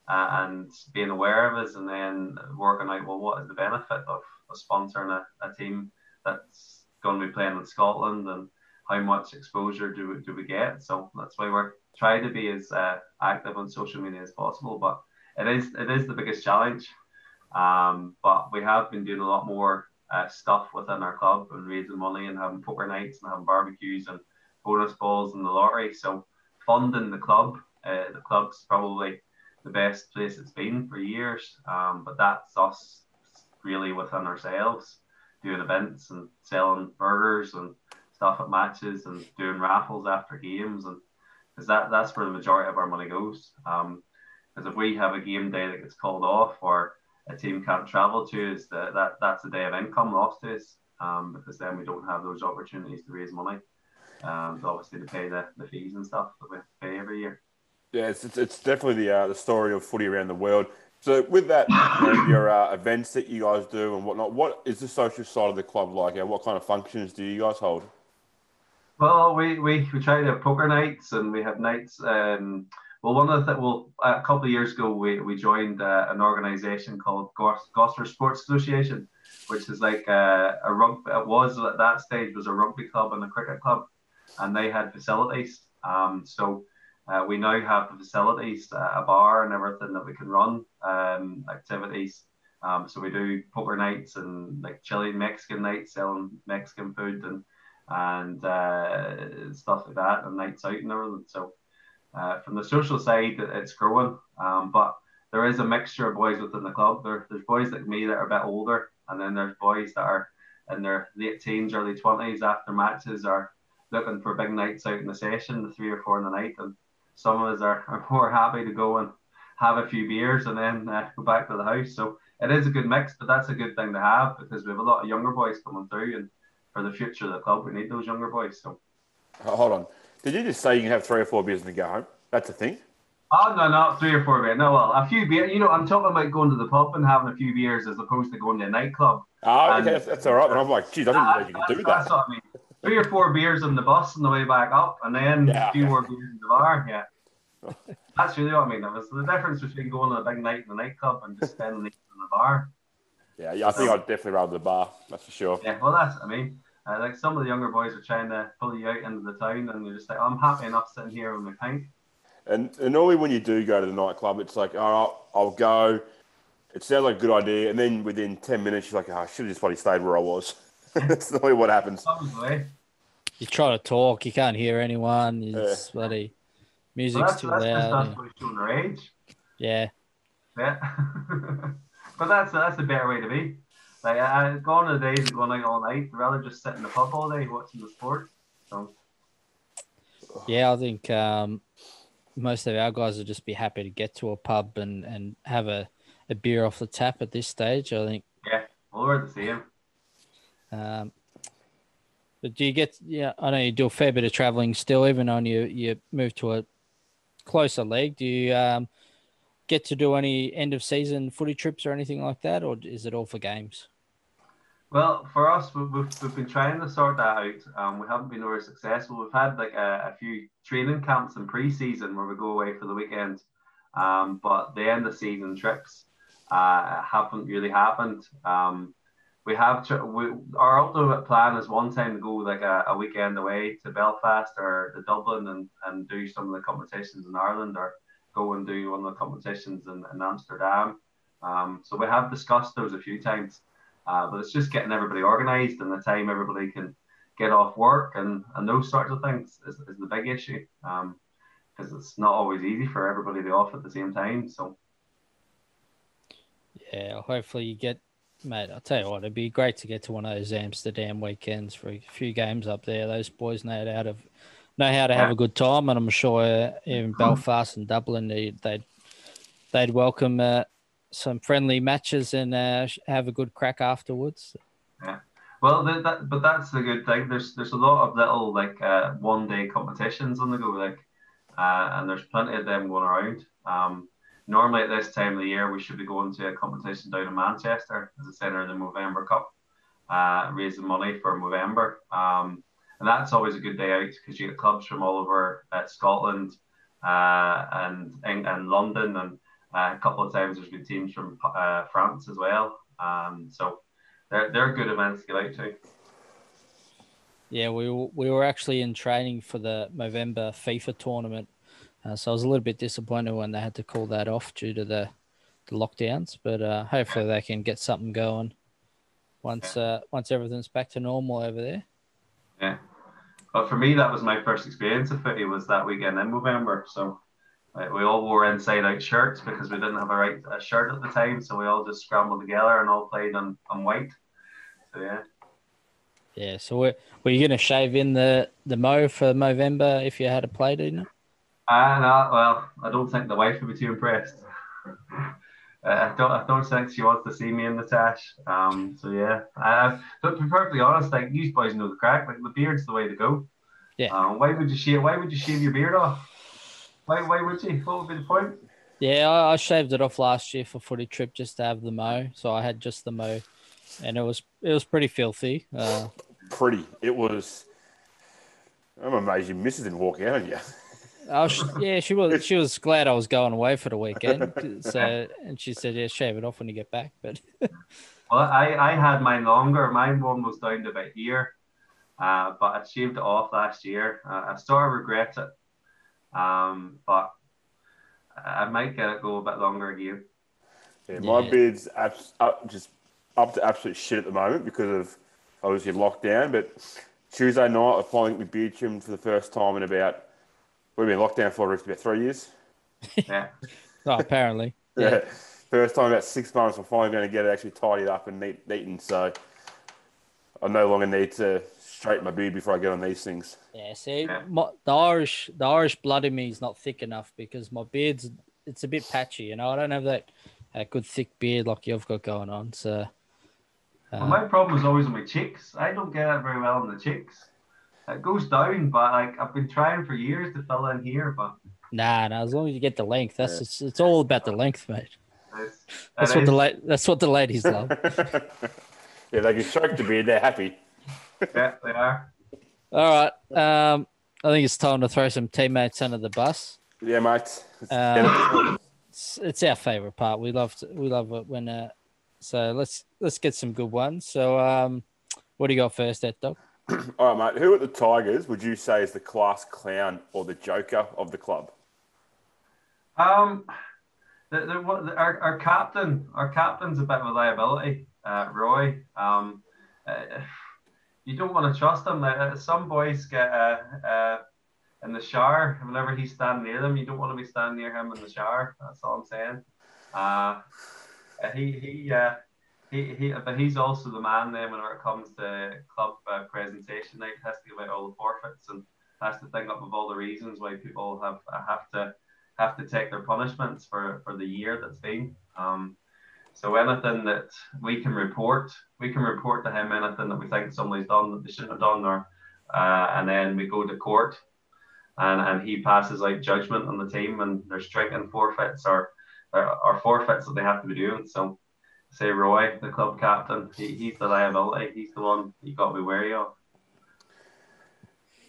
S6: uh, and being aware of us and then working out well what is the benefit of, of sponsoring a, a team that's going to be playing in Scotland and how much exposure do we, do we get. So that's why we're trying to be as uh, active on social media as possible. But it is it is the biggest challenge. Um, but we have been doing a lot more uh, stuff within our club and raising money and having poker nights and having barbecues and bonus balls and the lottery. So funding the club, uh, the club's probably the best place it's been for years. Um, but that's us really within ourselves doing events and selling burgers and stuff at matches and doing raffles after games and because that that's where the majority of our money goes. Um, because if we have a game day that gets called off or a team can't travel to us, that, that that's a day of income lost to us. Um, because then we don't have those opportunities to raise money. Um, obviously to pay the, the fees and stuff that we pay every year.
S4: Yeah, it's, it's, it's definitely the uh, the story of footy around the world. So with that, you know, your uh, events that you guys do and whatnot, what is the social side of the club like? Uh, what kind of functions do you guys hold?
S6: Well, we, we, we try to have poker nights and we have nights. Um, well, one of the th- well, a couple of years ago, we, we joined uh, an organisation called Gosforth Sports Association, which is like a, a rugby. It was at that stage was a rugby club and a cricket club, and they had facilities. Um, so uh, we now have the facilities, uh, a bar and everything that we can run um, activities. Um, so we do poker nights and like chili Mexican nights, selling Mexican food and and uh, stuff like that, and nights out and everything. So uh, from the social side, it's growing, um, but there is a mixture of boys within the club. There, there's boys like me that are a bit older, and then there's boys that are in their late teens, early twenties after matches are looking for big nights out in the session, the three or four in the night, and some of us are, are more happy to go and have a few beers and then uh, go back to the house. So it is a good mix, but that's a good thing to have because we have a lot of younger boys coming through, and for the future of the club, we need those younger boys. So.
S4: Hold on. Did you just say you can have three or four beers and go home? That's a thing.
S6: Oh no, not three or four beers. No, well, a few beers. You know, I'm talking about going to the pub and having a few beers as opposed to going to a nightclub.
S4: Oh,
S6: And-
S4: okay, that's, that's all right. But I'm like, geez, I didn't know you could do
S6: That's
S4: that.
S6: what I mean. Three or four beers on the bus on the way back up, and then
S4: Yeah,
S6: a few
S4: okay.
S6: more beers in the bar. Yeah, that's really what I mean. That was the difference between going to a big night in the nightclub and just spending the night in the bar.
S4: Yeah, yeah, I think I'd definitely rather the bar. That's for sure.
S6: Yeah, well, that's I mean. Uh, like some of the younger boys are trying to pull you out into the town, and you're just like, I'm happy enough sitting here with my pint.
S4: And, and normally when you do go to the nightclub, it's like, all right, I'll go. It sounds like a good idea. And then within 10 minutes, you're like, oh, I should have just bloody stayed where I was. That's normally what happens.
S6: Comes the way.
S1: You try to talk, you can't hear anyone. It's bloody
S6: Well,
S1: music's
S6: that's
S1: too
S6: that's just
S1: loud.
S6: that's what showing their age.
S1: Yeah,
S6: Yeah. but that's that's a better way to be. Like I, I gone are the days of going out all night. I'd rather just sit in the pub all day watching the sport. So
S1: yeah. I think um, most of our guys would just be happy to get to a pub and, and have a, a beer off the tap at this stage. I think.
S6: Yeah, well, we're the same.
S1: Um, but do you get? Yeah, I know you do a fair bit of traveling still, even on you you move to a closer league. Do you um, get to do any end of season footy trips or anything like that, or is it all for games?
S6: Well, for us, we- we've, we've been trying to sort that out. Um, we haven't been very successful. We've had like a, a few training camps in pre-season where we go away for the weekend, um, but the end of season trips uh, haven't really happened. Um, we have tr- we, our ultimate plan is one time to go like a, a weekend away to Belfast or to Dublin and, and do some of the competitions in Ireland or go and do one of the competitions in, in Amsterdam. Um, so we have discussed those a few times. Uh, but it's just getting everybody organised and the time everybody can get off work and, and those sorts of things is, is the big issue. Because it's not always easy for everybody to be off at the same time. So
S1: Yeah, hopefully you get, mate. I'll tell you what, it'd be great to get to one of those Amsterdam weekends for a few games up there. Those boys know how to know how to have a good time, and I'm sure uh, even Belfast and Dublin they, they'd they'd welcome uh, some friendly matches and uh, have a good crack afterwards. Yeah.
S6: Well, th- that, but that's the good thing. There's there's a lot of little like uh, one day competitions on the go, like, uh, and there's plenty of them going around. Um, normally at this time of the year, we should be going to a competition down in Manchester as a centre of the Movember Cup, uh, raising money for Movember. Um, and that's always a good day out because you get clubs from all over uh, Scotland uh, and and London, and uh, a couple of times there's been teams from uh, France as well. Um, so they're, they're good events to get out to.
S1: Yeah, we we were actually in training for the Movember FIFA tournament, uh, so I was a little bit disappointed when they had to call that off due to the, the lockdowns. But uh, hopefully they can get something going once uh, once everything's back to normal over there.
S6: Yeah. But for me, that was my first experience of footy was that weekend in November. So we all wore inside out shirts because we didn't have a right a shirt at the time. So we all just scrambled together and all played on, on white. So yeah.
S1: Yeah, so were, were you going to shave in the the mo for Movember if you had a play, didn't it?
S6: Ah, no, well, I don't think the wife would be too impressed. Uh, I don't. I don't think she wants to see me in the tash. Um. So yeah. Uh, but to be perfectly honest, like you boys know the crack. Like the beard's the way to go.
S1: Yeah.
S6: Um, why would you shave? Why would you shave your beard off? Why? Why would you? What would be the point?
S1: Yeah, I, I shaved it off last year for footy trip just to have the mo. So I had just the mo, and it was it was pretty filthy. Uh,
S4: Pretty. It was. I'm amazed your missus didn't walk out on you.
S1: I was, yeah, she was she was glad I was going away for the weekend. So and she said, yeah, shave it off when you get back. But
S6: Well, I, I had mine longer. Mine one was down to about here, uh, but I shaved it off last year. Uh, I sort of regret it, um, but I I might get it go a bit longer again.
S4: Yeah, my
S1: Yeah.
S4: beard's abs- up, just up to absolute shit at the moment because of obviously lockdown. But Tuesday night, I finally got my beard trimmed for the first time in about we've been locked down for Rick, about three years.
S6: Yeah.
S1: oh, apparently,
S4: Yeah. First time in about six months, I'm finally going to get it actually tidied up and neat, neatened. So I no longer need to straighten my beard before I get on these things.
S1: yeah. See,
S6: Yeah.
S1: my, the Irish the Irish blood in me is not thick enough because my beard's it's a bit patchy. You know, I don't have that uh, good thick beard like you've got going on. So
S6: Well, my problem is always on my cheeks. I don't get it very well on the cheeks. It goes down, but like I've been trying for years to fill in here, but
S1: nah, nah. As long as you get the length, that's it's, it's all about the length, mate.
S6: it's,
S1: That's
S6: it
S1: what the la- that's what the ladies love.
S4: Yeah, they can stroke the beard, they're happy.
S6: Yeah, they are.
S1: All right. Um, I think it's time to throw some teammates under the bus.
S4: Yeah, mate.
S1: Um. It's, it's our favorite part. We love to, we love it when uh, so let's let's get some good ones. So um, what do you got first, that dog?
S4: All right, mate. Who at the Tigers would you say is the class clown or the joker of the club?
S6: Um, the, the, the, our, our captain, our captain's a bit of a liability, uh, Roy. Um, uh, you don't want to trust him. Uh, some boys get uh, uh, in the shower whenever he's standing near them. You don't want to be standing near him in the shower. That's all I'm saying. Uh, uh, he he uh, he he, but he's also the man then whenever it comes to club uh, presentation night. Has to give out all the forfeits and has to think up of all the reasons why people have have to have to take their punishments for, for the year that's been. Um, so anything that we can report, we can report to him anything that we think somebody's done that they shouldn't have done, or uh, and then we go to court, and, and he passes out judgment on the team, and they're striking forfeits or, or, or forfeits that they have to be doing. So say Roy, the club captain, he, he's the liability. He's the one you got to be wary of.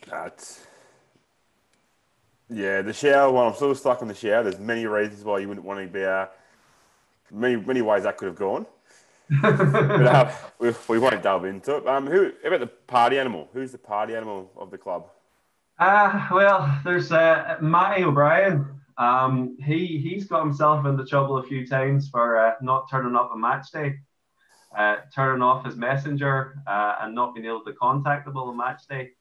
S4: That's yeah, the shower one. I'm still stuck on the shower. There's many reasons why you wouldn't want to be. Uh, many many ways that could have gone. but uh, we, we won't delve into it. Um, who about the party animal? Who's the party animal of the club?
S6: Uh, well, there's uh, Matty O'Brien. Um, he he's got himself into trouble a few times for uh, not turning up on match day, uh, turning off his messenger, uh, and not being able to contact him on match day.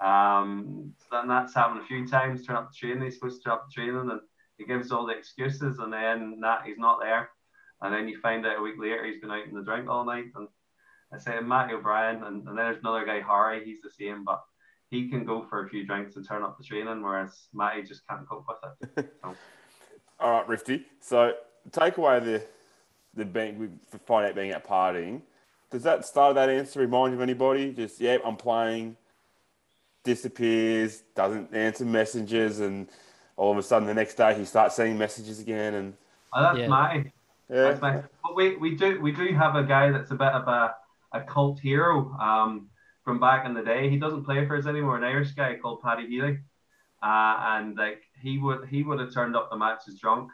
S6: Um, then that's happened a few times. Turn up the training, he's supposed to turn up the training, and he gives all the excuses, and then that he's not there, and then you find out a week later he's been out in the drink all night. And I say Matty O'Brien, and, and then there's another guy Harry. He's the same, but he can go for a few drinks and turn up the training, whereas Matty just can't cope with it. So.
S4: All right, Rifty. So take away the the being we find out being at partying. Does that start of that answer remind you of anybody? Just yeah, I'm playing disappears, doesn't answer messages, and all of a sudden the next day he starts sending messages again. And
S6: oh, that's
S1: Yeah.
S6: my.
S4: Yeah,
S6: But we, we do we do have a guy that's a bit of a, a cult hero um, from back in the day. He doesn't play for us anymore. An Irish guy called Paddy Healy, uh, and like he would he would have turned up the matches drunk.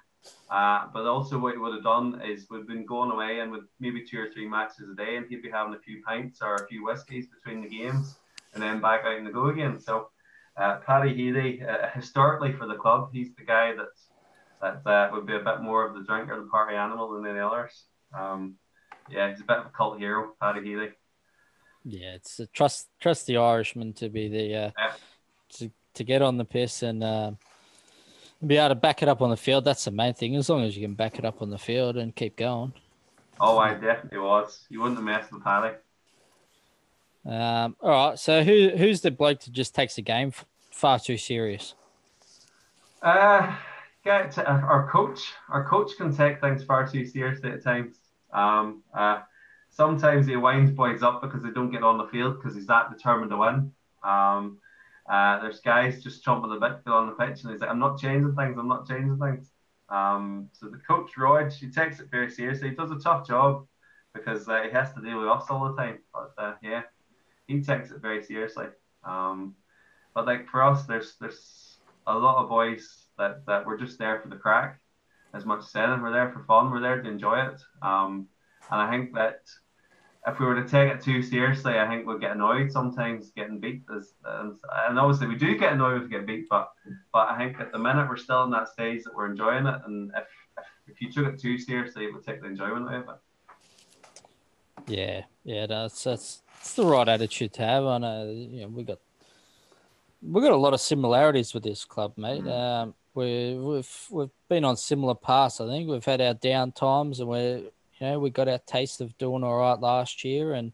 S6: Uh, but also what he would have done is we've been going away and with maybe two or three matches a day, and he'd be having a few pints or a few whiskies between the games, and then back out in the go again. So, uh, Paddy Healy, uh, historically for the club, he's the guy that's that uh, would be a bit more of the drinker, the party animal than any others. Um, yeah, he's a bit of a cult hero, Paddy Healy.
S1: Yeah, it's a trust trust the Irishman to be the uh,
S6: Yeah.
S1: to to get on the piss and uh, be able to back it up on the field. That's the main thing. As long as you can back it up on the field and keep going.
S6: Oh, I definitely was. You wouldn't have messed with Paddy.
S1: Um, all right. So who who's the bloke that just takes the game f- far too serious?
S6: Uh, get to, our coach. Our coach can take things far too seriously at times. Um, uh, sometimes he winds boys up because they don't get on the field because he's that determined to win. Um, uh, there's guys just chomping the bit on the pitch, and he's like, "I'm not changing things. I'm not changing things." Um, so the coach Roy, he takes it very seriously. He does a tough job because uh, he has to deal with us all the time. But uh, yeah, he takes it very seriously. Um, but like for us, there's there's a lot of boys that, that we're just there for the crack, as much as anything. We're there for fun. We're there to enjoy it. Um, and I think that if we were to take it too seriously, I think we'd get annoyed sometimes getting beat. As, and, and obviously we do get annoyed if we get beat, but but I think at the minute we're still in that stage that we're enjoying it. And if if, you took it too seriously, it would take the enjoyment away of it.
S1: Yeah, yeah, that's that's it's the right attitude to have. I know, you know, we got we got a lot of similarities with this club, mate. Um, we we've we've been on similar paths. I think we've had our down times, and we're you know we got our taste of doing all right last year, and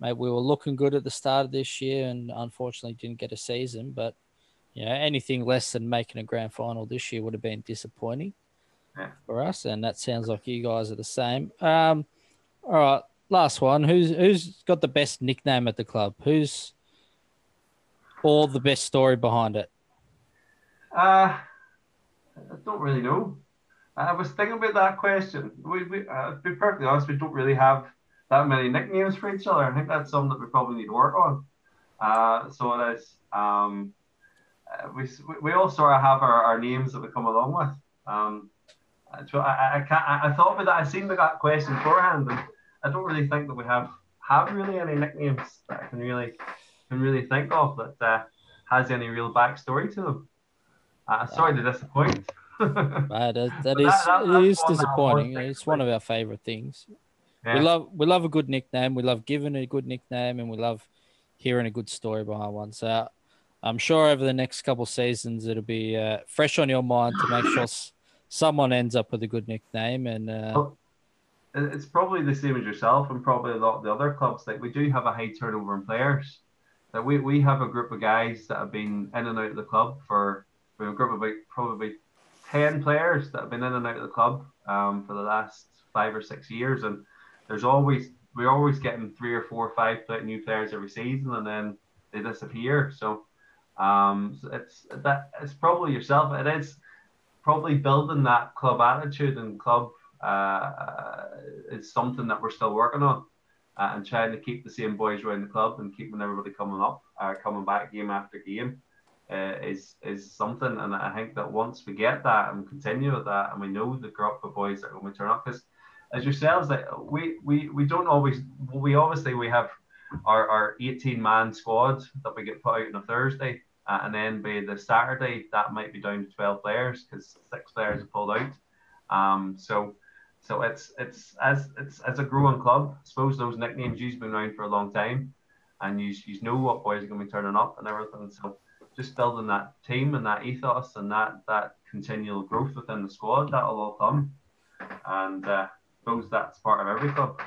S1: maybe we were looking good at the start of this year, and unfortunately didn't get a season. But you know, anything less than making a grand final this year would have been disappointing
S6: Yeah.
S1: for us, and that sounds like you guys are the same. Um, all right, last one. Who's who's got the best nickname at the club? Who's or the best story behind it?
S6: Uh, I don't really know. I was thinking about that question. We, we uh, to be perfectly honest, we don't really have that many nicknames for each other. I think that's something that we probably need to work on. Uh, so it is. Um, uh, we, we all sort of have our, our names that we come along with. Um, I, I, can't, I, I thought about that. I seen that question beforehand, and I don't really think that we have have really any nicknames that I can really can really think of that uh, has any real backstory to them. Uh, sorry to disappoint.
S1: Uh, that, that
S6: But
S1: is
S6: that- that-
S1: it is disappointing. It's one of our favorite things.
S6: Yeah.
S1: We love we love a good nickname. We love giving a good nickname, and we love hearing a good story behind one. So I'm sure over the next couple seasons it'll be uh, fresh on your mind to make sure someone ends up with a good nickname. And uh,
S6: Well, it's probably the same as yourself and probably a lot of the other clubs. Like we do have a high turnover in players. That we, we have a group of guys that have been in and out of the club for, for a group of about probably ten players that have been in and out of the club um, for the last five or six years, and there's always we're always getting three or four or five new players every season, and then they disappear. So, um, so it's that it's probably yourself. It is probably building that club attitude and club uh, is something that we're still working on. Uh, and trying to keep the same boys around the club and keeping everybody coming up, uh, coming back game after game, uh, is is something. And I think that once we get that and continue with that, and we know the group of boys that are going to turn up, because as yourselves, that we, we we don't always we obviously we have our, our 18 man squad that we get put out on a Thursday, uh, and then by the Saturday that might be down to 12 players because six players have pulled out. Um, so so it's it's as it's as a growing club. I suppose those nicknames you've been around for a long time, and you you know what boys are going to be turning up and everything. So just building that team and that ethos and that that continual growth within the squad that'll all come, and uh, suppose that's part of every club.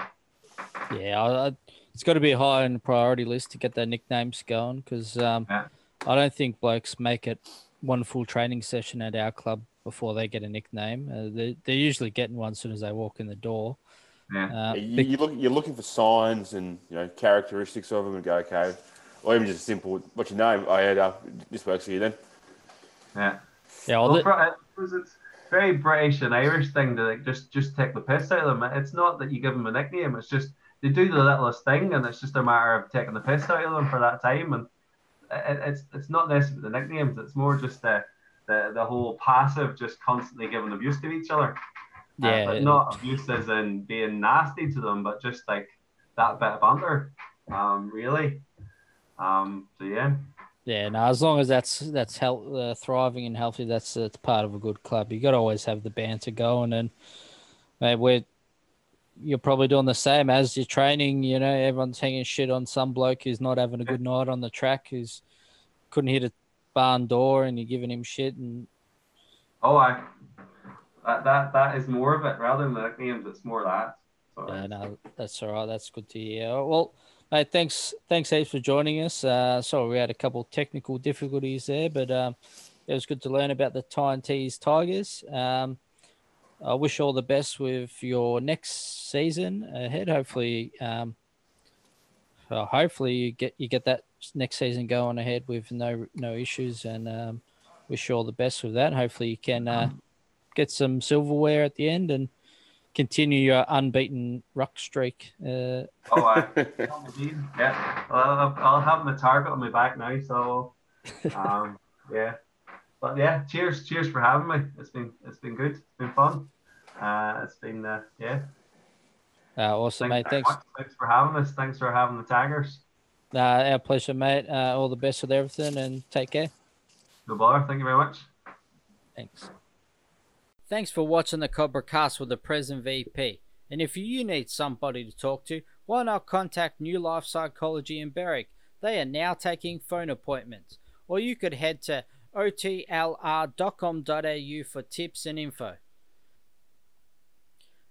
S1: Yeah, I, it's got to be high on the priority list to get their nicknames going because um, yeah. I don't think blokes make it one full training session at our club before they get a nickname. Uh, they, they're usually getting one as soon as they walk in the door.
S4: Yeah. Uh, you, you look, you're looking for signs and you know characteristics of them and go okay, or even just a simple. What's your name? I had uh, this works for you then.
S6: Yeah. Yeah. Well, well the... it's very British and Irish thing to like just just take the piss out of them. It's not that you give them a nickname. It's just they do the littlest thing, and it's just a matter of taking the piss out of them for that time. And it, it's it's not necessarily the nicknames. It's more just the the, the whole passive, just constantly giving abuse to each other. Uh, yeah, uh, but not abuse as in being nasty to them, but just like that bit of banter. Um, really. Um, so yeah.
S1: Yeah, no. As long as that's that's health, uh, thriving and healthy, that's that's part of a good club. You got to always have the banter going, and mate, we're you're probably doing the same as you're training. You know, everyone's hanging shit on some bloke who's not having a good night on the track, who's couldn't hit a barn door, and you're giving him shit. And
S6: oh, I that that that is more of it rather than the nicknames. It's more that.
S1: So, yeah, no, that's all right. That's good to hear. Well, Hey, thanks, thanks, Ace, for joining us. Uh, sorry, we had a couple technical difficulties there, but um, it was good to learn about the Tyne-Tees Tigers. Um, I wish all the best with your next season ahead. Hopefully, um, hopefully you get you get that next season going ahead with no no issues, and um, wish you all the best with that. Hopefully, you can uh, get some silverware at the end and continue your unbeaten ruck streak. Uh...
S6: oh, I, yeah. Well, I'll have my target on my back now. So, um, yeah. But yeah, cheers, cheers for having me. It's been it's been good. It's been fun. Uh, it's been uh, yeah.
S1: Uh, awesome, thanks mate. Thanks.
S6: Thanks for having us. Thanks for having the Tigers.
S1: Uh, our pleasure, mate. Uh, all the best with everything, and take care.
S6: No bother. Thank you very much.
S1: Thanks. Thanks for watching the Cobra Cast with the present VP. And if you need somebody to talk to, why not contact New Life Psychology in Berwick? They are now taking phone appointments. Or you could head to otlr.com.au for tips and info.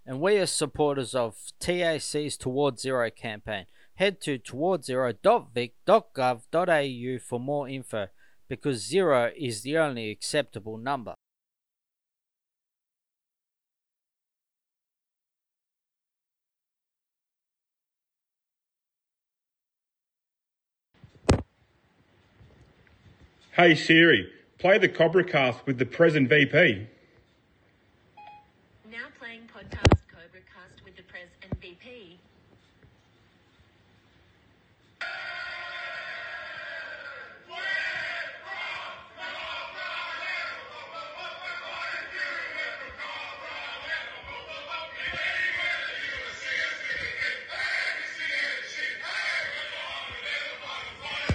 S1: And we are supporters of TAC's Towards Zero campaign. Head to towardszero.vic.gov.au for more info because zero is the only acceptable number.
S5: Hey Siri, play the Cobra Cast with the present VP.
S7: Now playing podcast